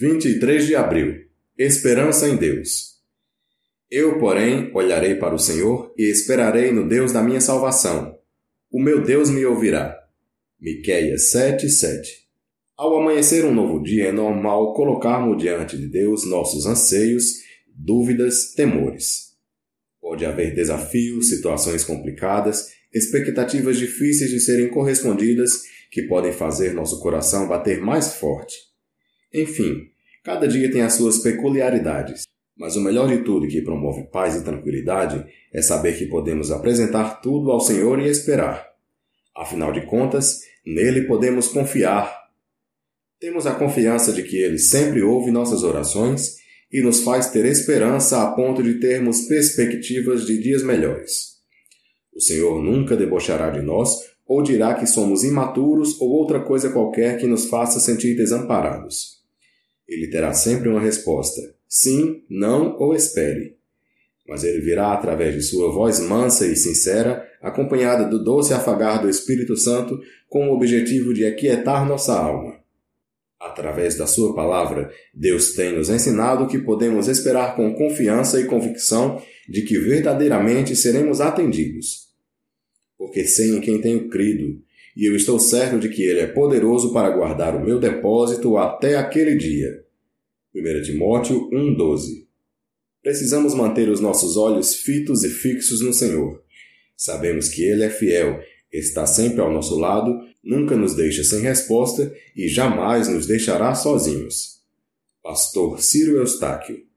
23 de abril Esperança em Deus. Eu, porém, olharei para o Senhor e esperarei no Deus da minha salvação. O meu Deus me ouvirá. Miqueias 7, 7 Ao amanhecer um novo dia, é normal colocarmos diante de Deus nossos anseios, dúvidas, temores. Pode haver desafios, situações complicadas, expectativas difíceis de serem correspondidas que podem fazer nosso coração bater mais forte. Enfim, cada dia tem as suas peculiaridades, mas o melhor de tudo que promove paz e tranquilidade é saber que podemos apresentar tudo ao Senhor e esperar. Afinal de contas, nele podemos confiar. Temos a confiança de que ele sempre ouve nossas orações e nos faz ter esperança a ponto de termos perspectivas de dias melhores. O Senhor nunca debochará de nós ou dirá que somos imaturos ou outra coisa qualquer que nos faça sentir desamparados. Ele terá sempre uma resposta: sim, não ou espere. Mas ele virá através de sua voz mansa e sincera, acompanhada do doce afagar do Espírito Santo, com o objetivo de aquietar nossa alma. Através da Sua palavra, Deus tem nos ensinado que podemos esperar com confiança e convicção de que verdadeiramente seremos atendidos. Porque sei em quem tenho crido e eu estou certo de que Ele é poderoso para guardar o meu depósito até aquele dia. 1 Timóteo 1,12 Precisamos manter os nossos olhos fitos e fixos no Senhor. Sabemos que Ele é fiel, está sempre ao nosso lado, nunca nos deixa sem resposta e jamais nos deixará sozinhos. Pastor Ciro Eustáquio